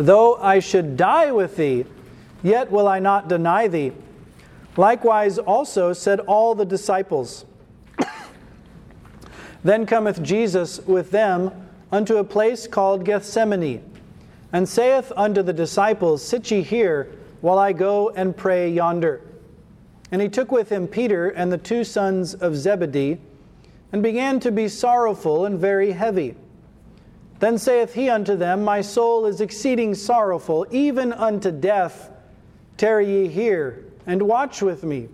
Though I should die with thee, yet will I not deny thee. Likewise also said all the disciples. then cometh Jesus with them unto a place called Gethsemane, and saith unto the disciples, Sit ye here, while I go and pray yonder. And he took with him Peter and the two sons of Zebedee, and began to be sorrowful and very heavy. Then saith he unto them, My soul is exceeding sorrowful, even unto death. Tarry ye here, and watch with me.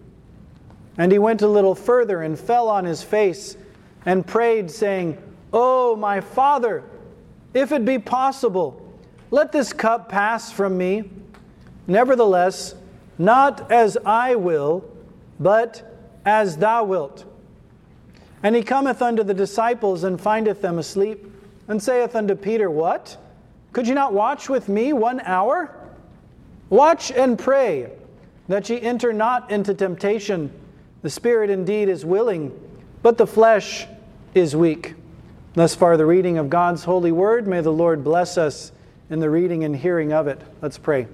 And he went a little further, and fell on his face, and prayed, saying, O my Father, if it be possible, let this cup pass from me. Nevertheless, not as I will, but as thou wilt. And he cometh unto the disciples and findeth them asleep, and saith unto Peter, What? Could you not watch with me one hour? Watch and pray, that ye enter not into temptation. The spirit indeed is willing, but the flesh is weak. Thus far, the reading of God's holy word. May the Lord bless us in the reading and hearing of it. Let's pray.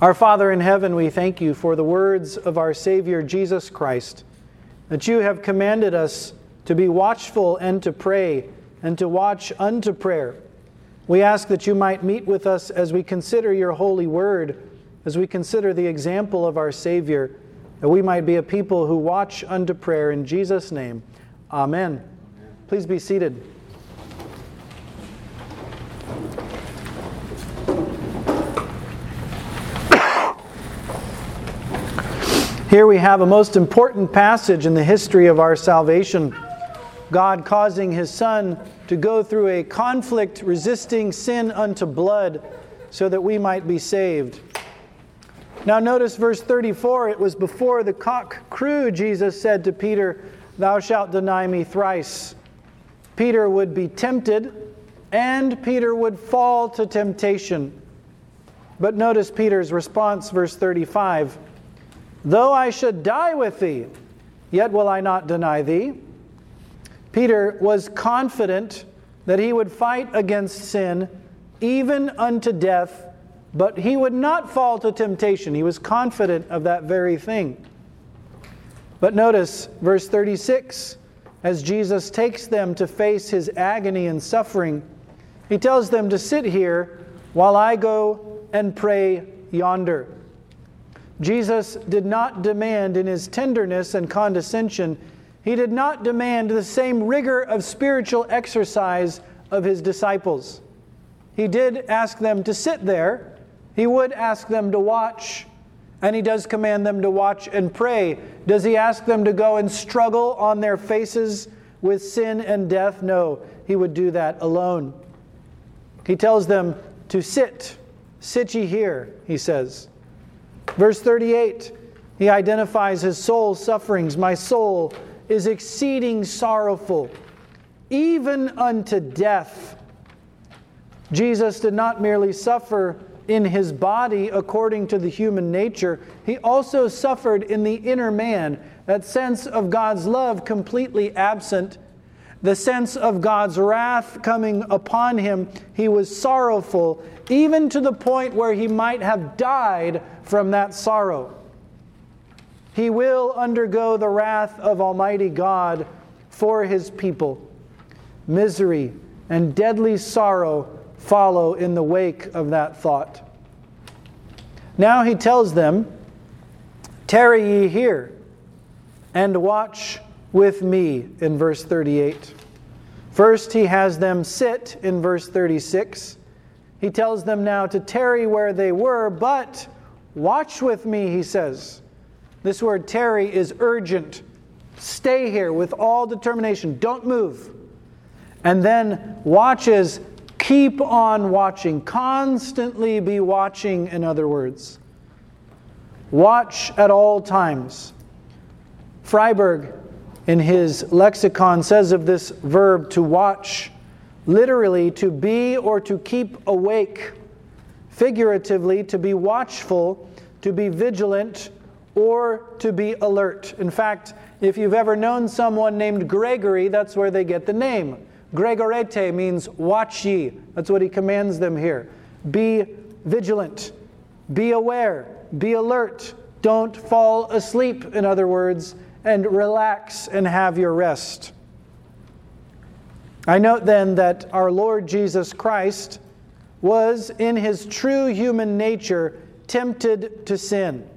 Our Father in heaven, we thank you for the words of our Savior Jesus Christ, that you have commanded us to be watchful and to pray, and to watch unto prayer. We ask that you might meet with us as we consider your holy word, as we consider the example of our Savior, that we might be a people who watch unto prayer. In Jesus' name, amen. Please be seated. Here we have a most important passage in the history of our salvation. God causing his Son to go through a conflict resisting sin unto blood so that we might be saved. Now, notice verse 34 it was before the cock crew, Jesus said to Peter, Thou shalt deny me thrice. Peter would be tempted and Peter would fall to temptation. But notice Peter's response, verse 35. Though I should die with thee, yet will I not deny thee. Peter was confident that he would fight against sin even unto death, but he would not fall to temptation. He was confident of that very thing. But notice verse 36 as Jesus takes them to face his agony and suffering, he tells them to sit here while I go and pray yonder. Jesus did not demand in his tenderness and condescension, he did not demand the same rigor of spiritual exercise of his disciples. He did ask them to sit there, he would ask them to watch, and he does command them to watch and pray. Does he ask them to go and struggle on their faces with sin and death? No, he would do that alone. He tells them to sit. Sit ye here, he says. Verse 38, he identifies his soul's sufferings. My soul is exceeding sorrowful, even unto death. Jesus did not merely suffer in his body according to the human nature, he also suffered in the inner man, that sense of God's love completely absent, the sense of God's wrath coming upon him. He was sorrowful, even to the point where he might have died from that sorrow. He will undergo the wrath of Almighty God for his people. Misery and deadly sorrow follow in the wake of that thought. Now he tells them, Tarry ye here and watch with me in verse 38. First, he has them sit in verse 36. He tells them now to tarry where they were, but Watch with me, he says. This word tarry is urgent. Stay here with all determination. Don't move. And then watches, keep on watching. Constantly be watching, in other words. Watch at all times. Friberg, in his lexicon, says of this verb to watch, literally to be or to keep awake figuratively, to be watchful, to be vigilant, or to be alert. In fact, if you've ever known someone named Gregory, that's where they get the name. Gregorete means watch ye. That's what he commands them here. be vigilant, be aware, be alert. Don't fall asleep, in other words, and relax and have your rest. I note then that our Lord Jesus Christ was, in his true human nature, tempted to sin.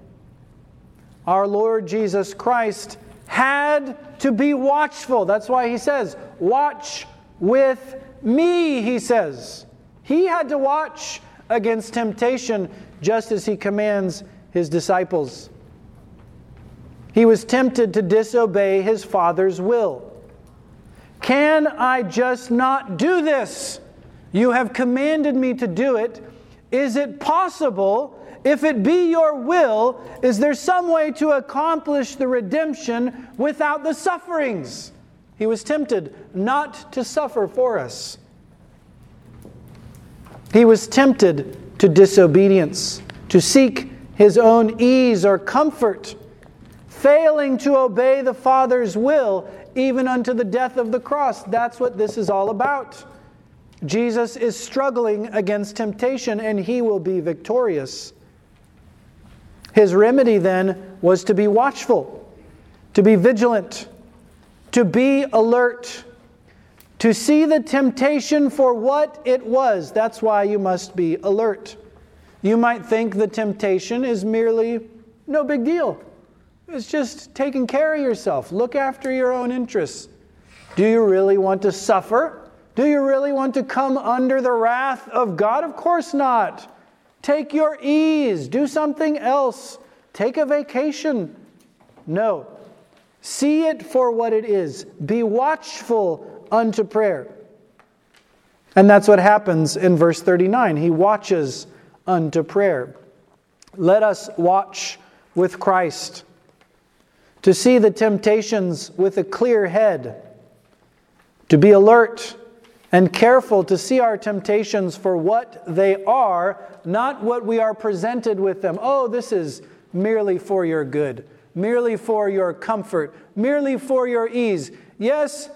Our Lord Jesus Christ had to be watchful. That's why he says, Watch with me, he says. He had to watch against temptation just as he commands his disciples. He was tempted to disobey his Father's will. Can I just not do this? You have commanded me to do it. Is it possible, if it be your will, is there some way to accomplish the redemption without the sufferings? He was tempted not to suffer for us. He was tempted to disobedience, to seek his own ease or comfort, failing to obey the Father's will even unto the death of the cross. That's what this is all about. Jesus is struggling against temptation and he will be victorious. His remedy then was to be watchful, to be vigilant, to be alert, to see the temptation for what it was. That's why you must be alert. You might think the temptation is merely no big deal. It's just taking care of yourself. Look after your own interests. Do you really want to suffer? Do you really want to come under the wrath of God? Of course not. Take your ease. Do something else. Take a vacation. No. See it for what it is. Be watchful unto prayer. And that's what happens in verse 39. He watches unto prayer. Let us watch with Christ to see the temptations with a clear head, to be alert and careful to see our temptations for what they are, not what we are presented with them. Oh, this is merely for your good, merely for your comfort, merely for your ease. Yes,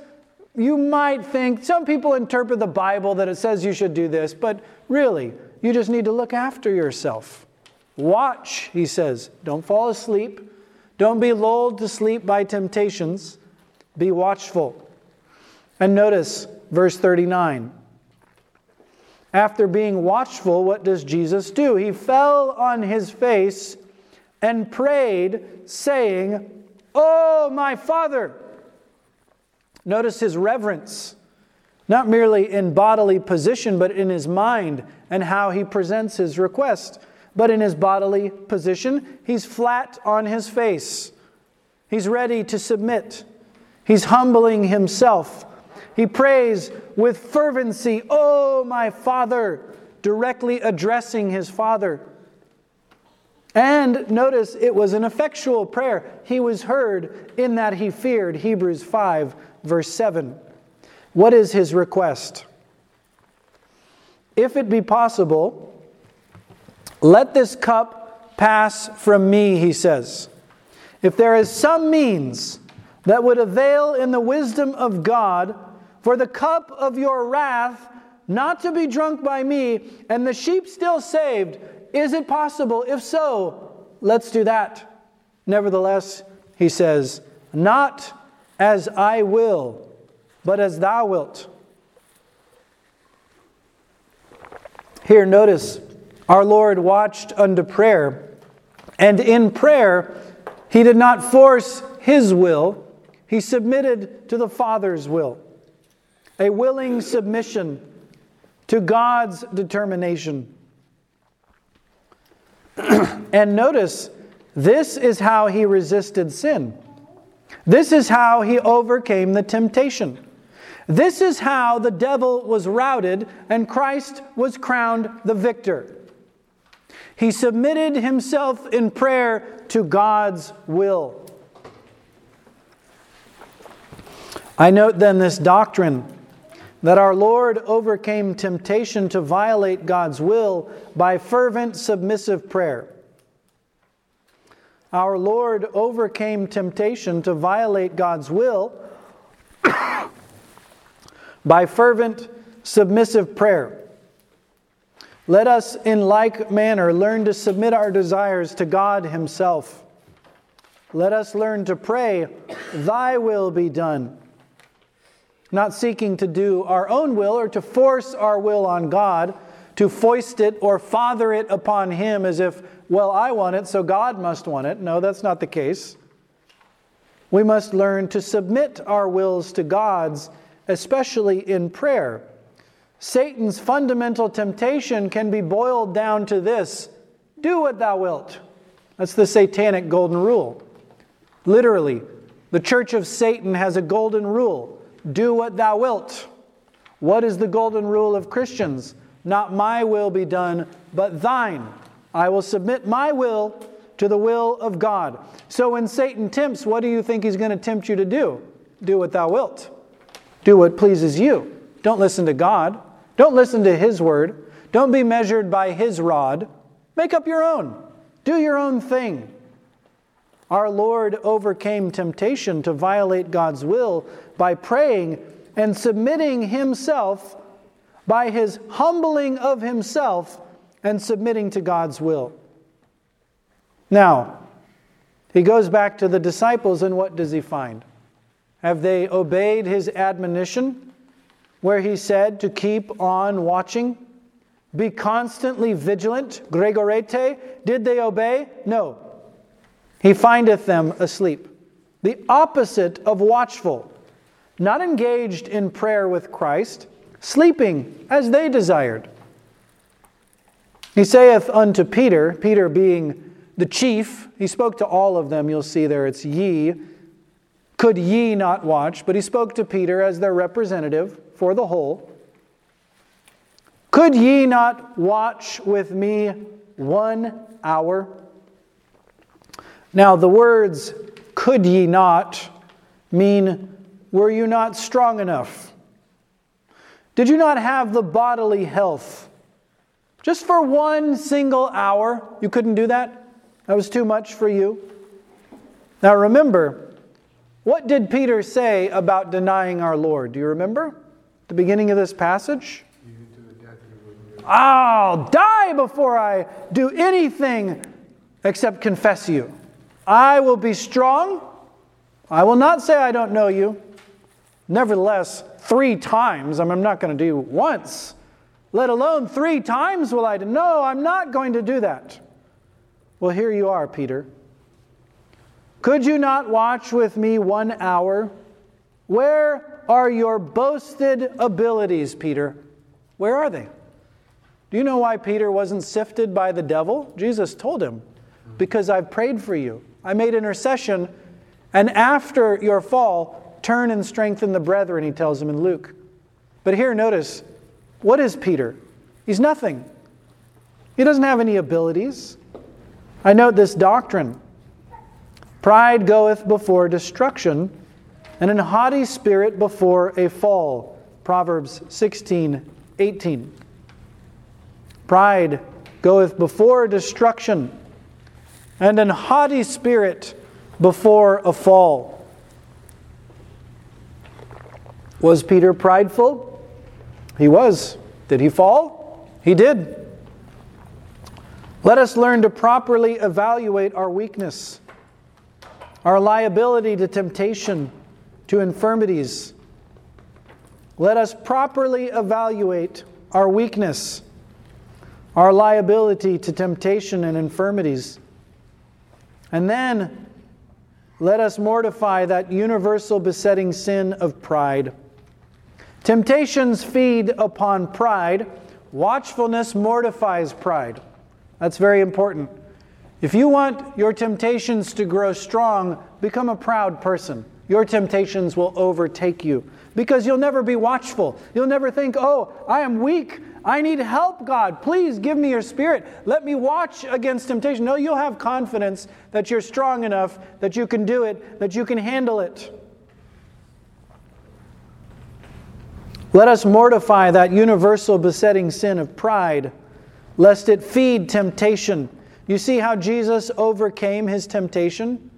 you might think, some people interpret the Bible that it says you should do this, but really, you just need to look after yourself. Watch, he says. Don't fall asleep. Don't be lulled to sleep by temptations. Be watchful. And notice verse 39. After being watchful, what does Jesus do? He fell on his face and prayed, saying, Oh, my Father. Notice his reverence, not merely in bodily position, but in his mind and how he presents his request but in his bodily position, he's flat on his face. He's ready to submit. He's humbling himself. He prays with fervency, Oh, my Father, directly addressing his Father. And notice it was an effectual prayer. He was heard in that he feared. Hebrews 5, verse 7. What is his request? If it be possible, let this cup pass from me, he says. If there is some means that would avail in the wisdom of God for the cup of your wrath not to be drunk by me, and the sheep still saved, is it possible? If so, let's do that. Nevertheless, he says, Not as I will, but as thou wilt. Here, notice our Lord watched unto prayer, and in prayer, he did not force his will, he submitted to the Father's will. A willing submission to God's determination. and notice, this is how he resisted sin. This is how he overcame the temptation. This is how the devil was routed and Christ was crowned the victor. He submitted himself in prayer to God's will. I note then this doctrine that our Lord overcame temptation to violate God's will by fervent, submissive prayer. Our Lord overcame temptation to violate God's will by fervent, submissive prayer. Let us, in like manner, learn to submit our desires to God Himself. Let us learn to pray, Thy will be done. Not seeking to do our own will or to force our will on God, to foist it or father it upon Him as if, well, I want it, so God must want it. No, that's not the case. We must learn to submit our wills to God's, especially in prayer. Satan's fundamental temptation can be boiled down to this do what thou wilt. That's the satanic golden rule. Literally, the church of Satan has a golden rule do what thou wilt. What is the golden rule of Christians? Not my will be done, but thine. I will submit my will to the will of God. So when Satan tempts, what do you think he's going to tempt you to do? Do what thou wilt. Do what pleases you. Don't listen to God. Don't listen to his word. Don't be measured by his rod. Make up your own. Do your own thing. Our Lord overcame temptation to violate God's will by praying and submitting himself by his humbling of himself and submitting to God's will. Now, he goes back to the disciples, and what does he find? Have they obeyed his admonition, where he said to keep on watching? Be constantly vigilant, gregorete. Did they obey? No. He findeth them asleep. The opposite of watchful, not engaged in prayer with Christ, sleeping as they desired. He saith unto Peter, Peter being the chief, he spoke to all of them. You'll see there it's ye. Could ye not watch? But he spoke to Peter as their representative for the whole. Could ye not watch with me one hour? Now, the words could ye not mean were you not strong enough? Did you not have the bodily health? Just for one single hour, you couldn't do that? That was too much for you. Now remember, what did Peter say about denying our Lord? Do you remember? The beginning of this passage? I'll die before I do anything except confess you. I will be strong. I will not say I don't know you. Nevertheless, three times, I'm not going to do once, let alone three times will I do. No, I'm not going to do that. Well, here you are, Peter. Could you not watch with me one hour? Where are your boasted abilities, Peter? Where are they? Do you know why Peter wasn't sifted by the devil? Jesus told him, Because I've prayed for you. I made intercession, and after your fall, turn and strengthen the brethren, he tells him in Luke. But here, notice what is Peter? He's nothing. He doesn't have any abilities. I note this doctrine Pride goeth before destruction, and an haughty spirit before a fall. Proverbs 16 18. Pride goeth before destruction, and an haughty spirit before a fall. Was Peter prideful? He was. Did he fall? He did. Let us learn to properly evaluate our weakness, our liability to temptation, to infirmities. Let us properly evaluate our weakness, our liability to temptation and infirmities. And then let us mortify that universal besetting sin of pride. Temptations feed upon pride, watchfulness mortifies pride. That's very important. If you want your temptations to grow strong, become a proud person. Your temptations will overtake you because you'll never be watchful. You'll never think, oh, I am weak. I need help, God. Please give me your spirit. Let me watch against temptation. No, you'll have confidence that you're strong enough, that you can do it, that you can handle it. Let us mortify that universal besetting sin of pride lest it feed temptation. You see how Jesus overcame his temptation?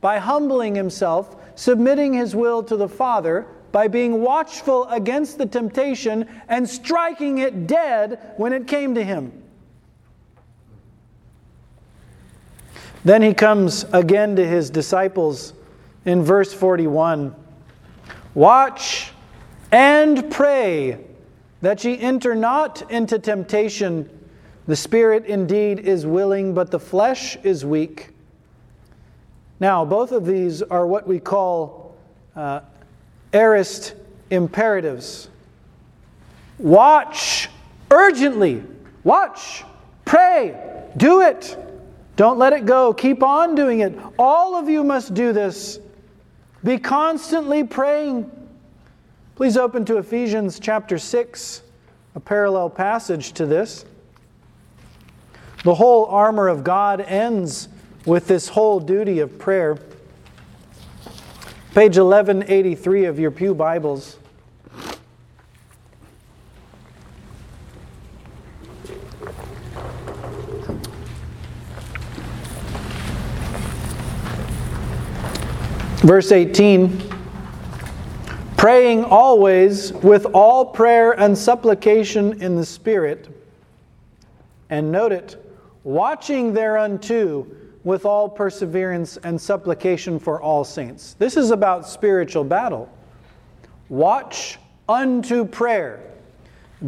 By humbling himself, submitting his will to the Father, by being watchful against the temptation and striking it dead when it came to him. Then he comes again to his disciples in verse 41 Watch and pray that ye enter not into temptation. The spirit indeed is willing, but the flesh is weak. Now, both of these are what we call uh, aorist imperatives. Watch urgently. Watch. Pray. Do it. Don't let it go. Keep on doing it. All of you must do this. Be constantly praying. Please open to Ephesians chapter 6, a parallel passage to this. The whole armor of God ends with this whole duty of prayer. Page 1183 of your Pew Bibles. Verse 18 Praying always with all prayer and supplication in the Spirit. And note it, watching thereunto with all perseverance and supplication for all saints. This is about spiritual battle. Watch unto prayer.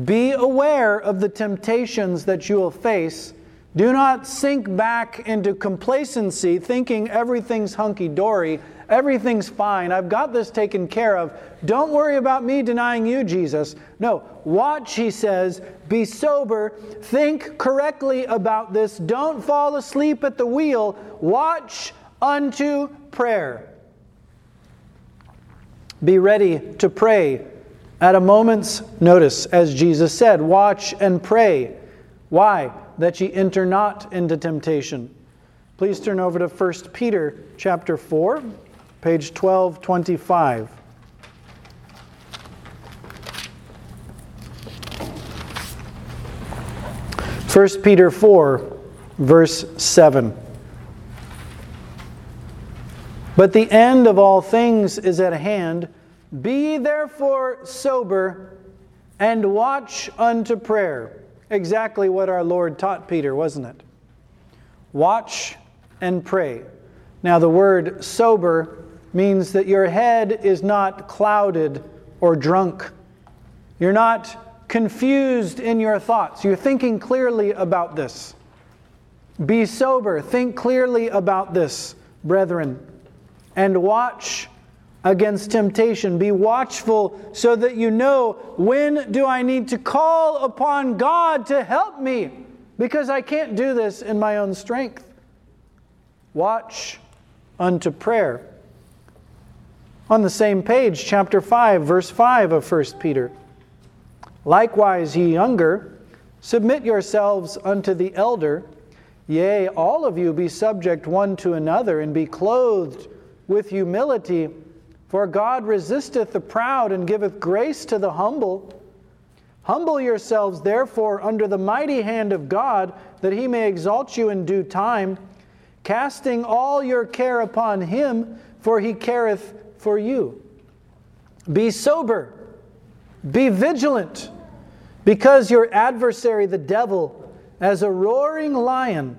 Be aware of the temptations that you will face. Do not sink back into complacency, thinking everything's hunky dory Everything's fine. I've got this taken care of. Don't worry about me denying you, Jesus. No, watch, he says. Be sober. Think correctly about this. Don't fall asleep at the wheel. Watch unto prayer. Be ready to pray at a moment's notice, as Jesus said. Watch and pray. Why? That ye enter not into temptation. Please turn over to 1 Peter chapter 4 page 1225. First Peter 4, verse 7. But the end of all things is at hand. Be therefore sober and watch unto prayer. Exactly what our Lord taught Peter, wasn't it? Watch and pray. Now, the word sober means that your head is not clouded or drunk. You're not confused in your thoughts. You're thinking clearly about this. Be sober. Think clearly about this, brethren. And watch against temptation. Be watchful so that you know when do I need to call upon God to help me because I can't do this in my own strength. Watch unto prayer on the same page, chapter 5, verse 5 of 1 Peter. Likewise, ye younger, submit yourselves unto the elder. Yea, all of you be subject one to another, and be clothed with humility. For God resisteth the proud and giveth grace to the humble. Humble yourselves, therefore, under the mighty hand of God, that he may exalt you in due time, casting all your care upon him, for he careth for you. Be sober, be vigilant, because your adversary, the devil, as a roaring lion,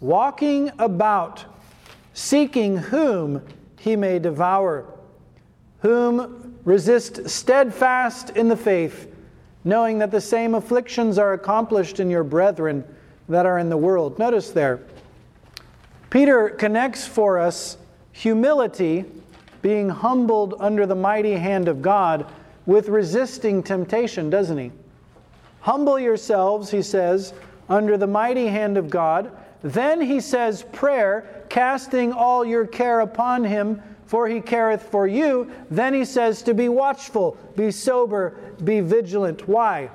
walking about, seeking whom he may devour, whom resist steadfast in the faith, knowing that the same afflictions are accomplished in your brethren that are in the world. Notice there, Peter connects for us humility being humbled under the mighty hand of God with resisting temptation, doesn't he? Humble yourselves, he says, under the mighty hand of God. Then he says, prayer, casting all your care upon him, for he careth for you. Then he says to be watchful, be sober, be vigilant. Why?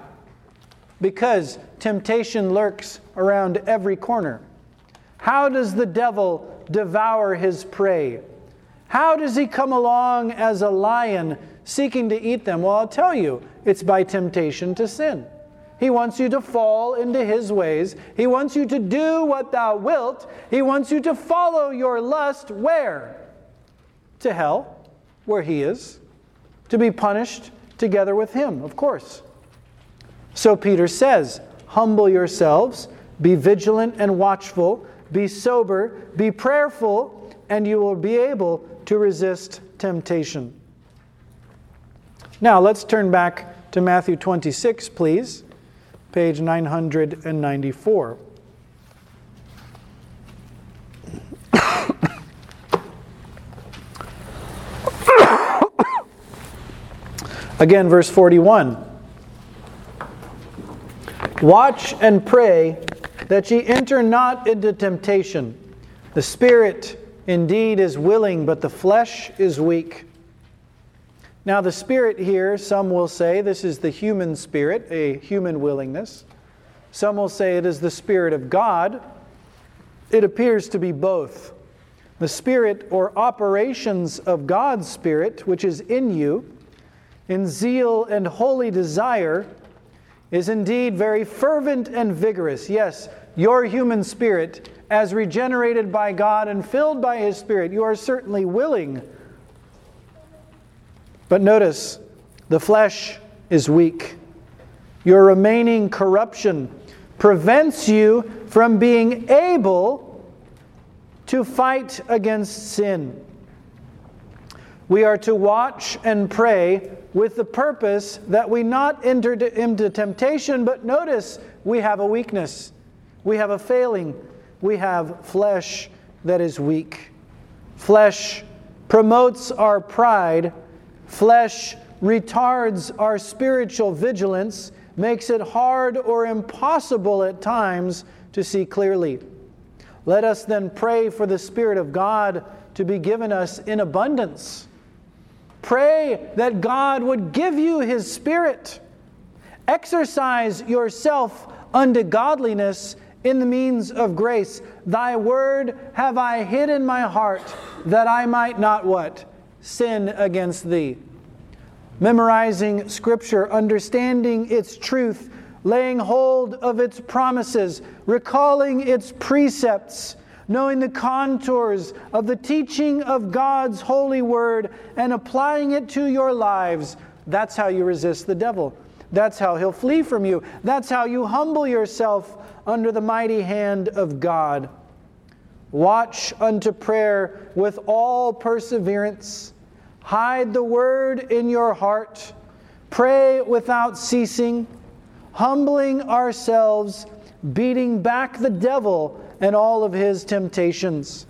Because temptation lurks around every corner. How does the devil devour his prey? How does he come along as a lion seeking to eat them? Well, I'll tell you, it's by temptation to sin. He wants you to fall into his ways. He wants you to do what thou wilt. He wants you to follow your lust where? To hell, where he is. to be punished together with him, of course. So Peter says, Humble yourselves, be vigilant and watchful, be sober, be prayerful, and you will be able to resist temptation. Now let's turn back to Matthew 26, please, page 994. Again, verse 41. Watch and pray that ye enter not into temptation. The spirit indeed is willing, but the flesh is weak. Now, the spirit here, some will say this is the human spirit, a human willingness. Some will say it is the spirit of God. It appears to be both. The spirit or operations of God's spirit, which is in you, in zeal and holy desire is indeed very fervent and vigorous. Yes, your human spirit, as regenerated by God and filled by His Spirit, you are certainly willing. But notice, the flesh is weak. Your remaining corruption prevents you from being able to fight against sin. We are to watch and pray with the purpose that we not enter into temptation, but notice we have a weakness, we have a failing, we have flesh that is weak. Flesh promotes our pride, flesh retards our spiritual vigilance, makes it hard or impossible at times to see clearly. Let us then pray for the Spirit of God to be given us in abundance Pray that God would give you His Spirit. Exercise yourself unto godliness in the means of grace. Thy word have I hid in my heart that I might not what? Sin against thee. Memorizing Scripture, understanding its truth, laying hold of its promises, recalling its precepts knowing the contours of the teaching of God's holy word and applying it to your lives, that's how you resist the devil. That's how he'll flee from you. That's how you humble yourself under the mighty hand of God. Watch unto prayer with all perseverance. Hide the word in your heart. Pray without ceasing, humbling ourselves, beating back the devil and all of his temptations.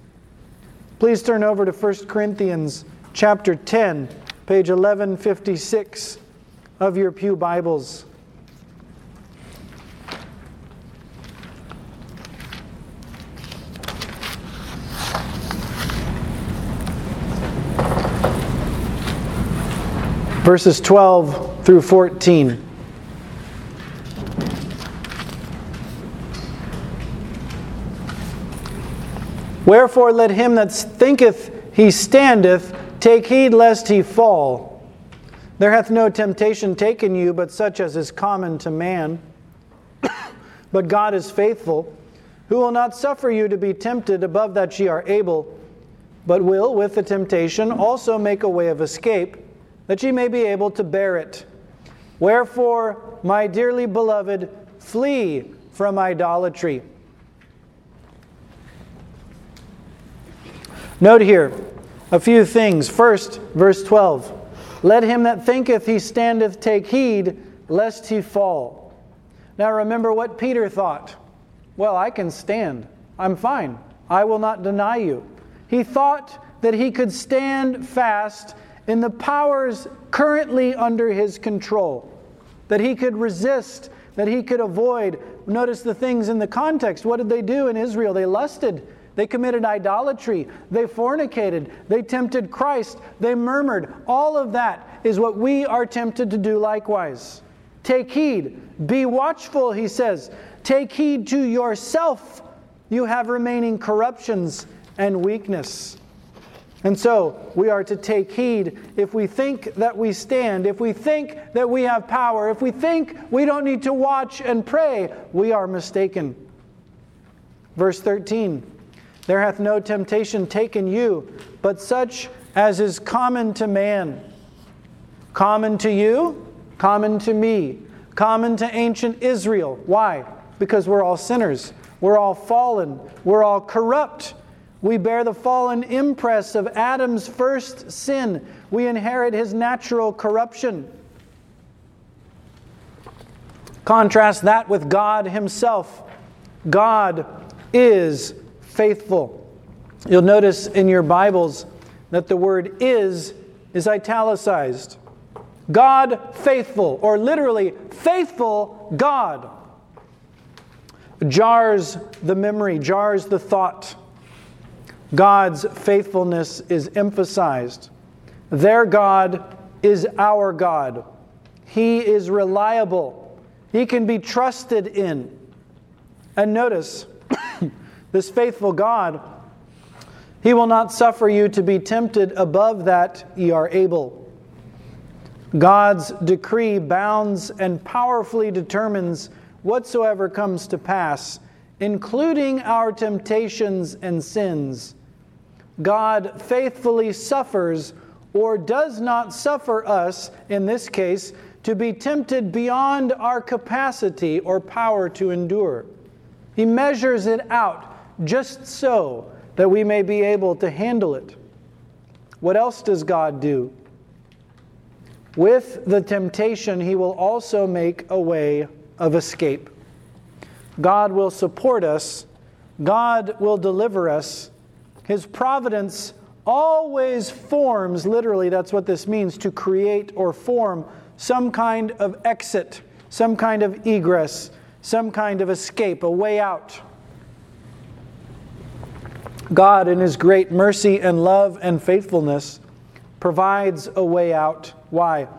Please turn over to 1 Corinthians chapter 10, page 1156 of your Pew Bibles. Verses 12 through 14. Wherefore, let him that thinketh he standeth take heed lest he fall. There hath no temptation taken you but such as is common to man. but God is faithful, who will not suffer you to be tempted above that ye are able, but will, with the temptation, also make a way of escape, that ye may be able to bear it. Wherefore, my dearly beloved, flee from idolatry. Note here a few things. First, verse 12 Let him that thinketh he standeth take heed lest he fall. Now remember what Peter thought. Well, I can stand. I'm fine. I will not deny you. He thought that he could stand fast in the powers currently under his control, that he could resist, that he could avoid. Notice the things in the context. What did they do in Israel? They lusted they committed idolatry. They fornicated. They tempted Christ. They murmured. All of that is what we are tempted to do likewise. Take heed. Be watchful, he says. Take heed to yourself. You have remaining corruptions and weakness. And so we are to take heed if we think that we stand, if we think that we have power, if we think we don't need to watch and pray, we are mistaken. Verse 13 there hath no temptation taken you, but such as is common to man. Common to you, common to me, common to ancient Israel. Why? Because we're all sinners. We're all fallen. We're all corrupt. We bear the fallen impress of Adam's first sin. We inherit his natural corruption. Contrast that with God Himself. God is faithful. You'll notice in your Bibles that the word is is italicized. God faithful, or literally, faithful God. Jars the memory, jars the thought. God's faithfulness is emphasized. Their God is our God. He is reliable. He can be trusted in. And notice, this faithful God, He will not suffer you to be tempted above that ye are able. God's decree bounds and powerfully determines whatsoever comes to pass, including our temptations and sins. God faithfully suffers or does not suffer us, in this case, to be tempted beyond our capacity or power to endure. He measures it out just so that we may be able to handle it. What else does God do? With the temptation, He will also make a way of escape. God will support us, God will deliver us. His providence always forms, literally, that's what this means, to create or form some kind of exit, some kind of egress, some kind of escape, a way out. God, in His great mercy and love and faithfulness, provides a way out. Why?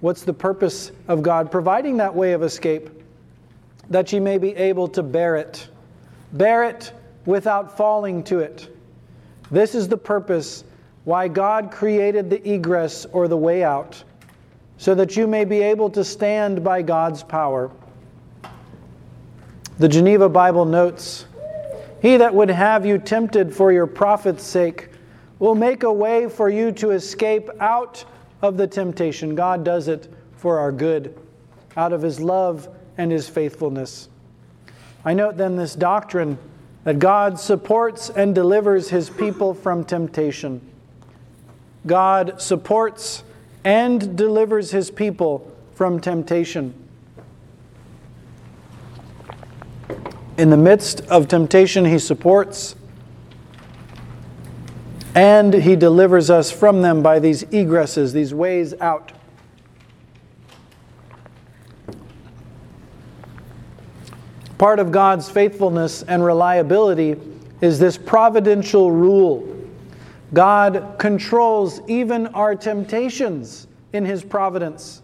What's the purpose of God providing that way of escape? That you may be able to bear it. Bear it without falling to it. This is the purpose why God created the egress or the way out so that you may be able to stand by God's power. The Geneva Bible notes He that would have you tempted for your profit's sake will make a way for you to escape out of the temptation. God does it for our good, out of His love and His faithfulness. I note then this doctrine that God supports and delivers His people from temptation. God supports and delivers his people from temptation. In the midst of temptation, he supports and he delivers us from them by these egresses, these ways out. Part of God's faithfulness and reliability is this providential rule God controls even our temptations in His providence.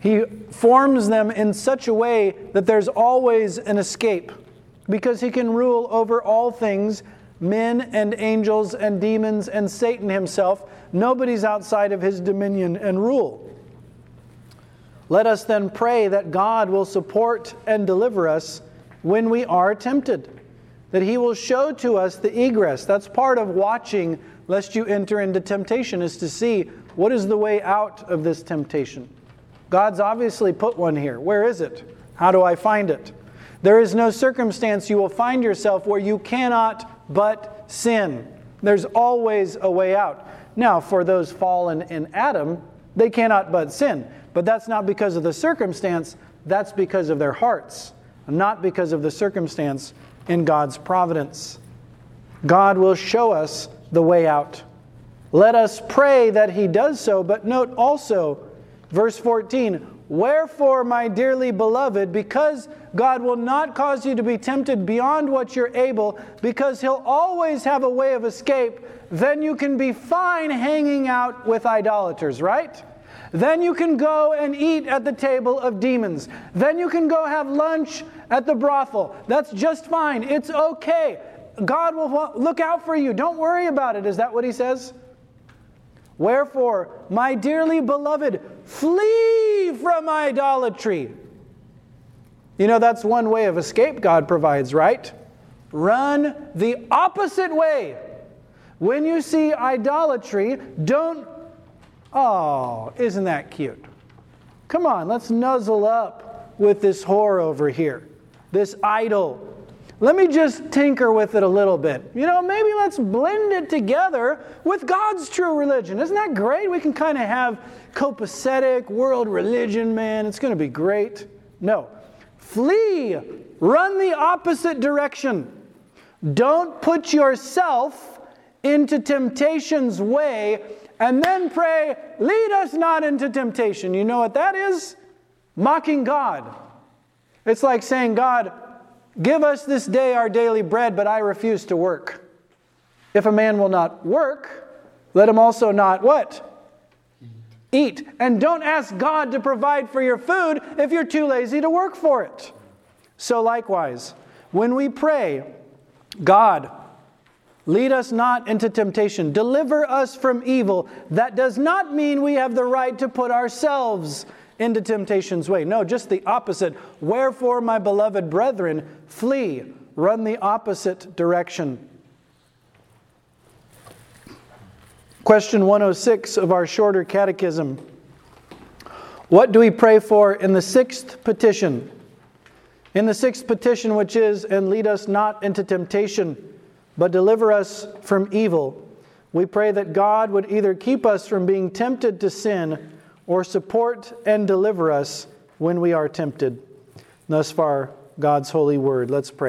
He forms them in such a way that there's always an escape because He can rule over all things men and angels and demons and Satan himself. Nobody's outside of His dominion and rule. Let us then pray that God will support and deliver us when we are tempted that He will show to us the egress. That's part of watching lest you enter into temptation, is to see what is the way out of this temptation. God's obviously put one here. Where is it? How do I find it? There is no circumstance you will find yourself where you cannot but sin. There's always a way out. Now, for those fallen in Adam, they cannot but sin. But that's not because of the circumstance, that's because of their hearts, not because of the circumstance in God's providence. God will show us the way out. Let us pray that He does so, but note also, verse 14, Wherefore, my dearly beloved, because God will not cause you to be tempted beyond what you're able, because He'll always have a way of escape, then you can be fine hanging out with idolaters, right? Then you can go and eat at the table of demons. Then you can go have lunch at the brothel. That's just fine. It's okay. God will look out for you. Don't worry about it. Is that what he says? Wherefore, my dearly beloved, flee from idolatry. You know, that's one way of escape God provides, right? Run the opposite way. When you see idolatry, don't Oh, isn't that cute? Come on, let's nuzzle up with this whore over here, this idol. Let me just tinker with it a little bit. You know, maybe let's blend it together with God's true religion. Isn't that great? We can kind of have copacetic world religion, man. It's going to be great. No. Flee. Run the opposite direction. Don't put yourself into temptation's way and then pray, lead us not into temptation. You know what that is? Mocking God. It's like saying, God, give us this day our daily bread, but I refuse to work. If a man will not work, let him also not what? Eat. And don't ask God to provide for your food if you're too lazy to work for it. So, likewise, when we pray, God, lead us not into temptation, deliver us from evil, that does not mean we have the right to put ourselves into temptation's way. No, just the opposite. Wherefore, my beloved brethren, flee, run the opposite direction. Question 106 of our shorter catechism. What do we pray for in the sixth petition? In the sixth petition, which is, and lead us not into temptation, but deliver us from evil, we pray that God would either keep us from being tempted to sin or support and deliver us when we are tempted. Thus far, God's holy word. Let's pray.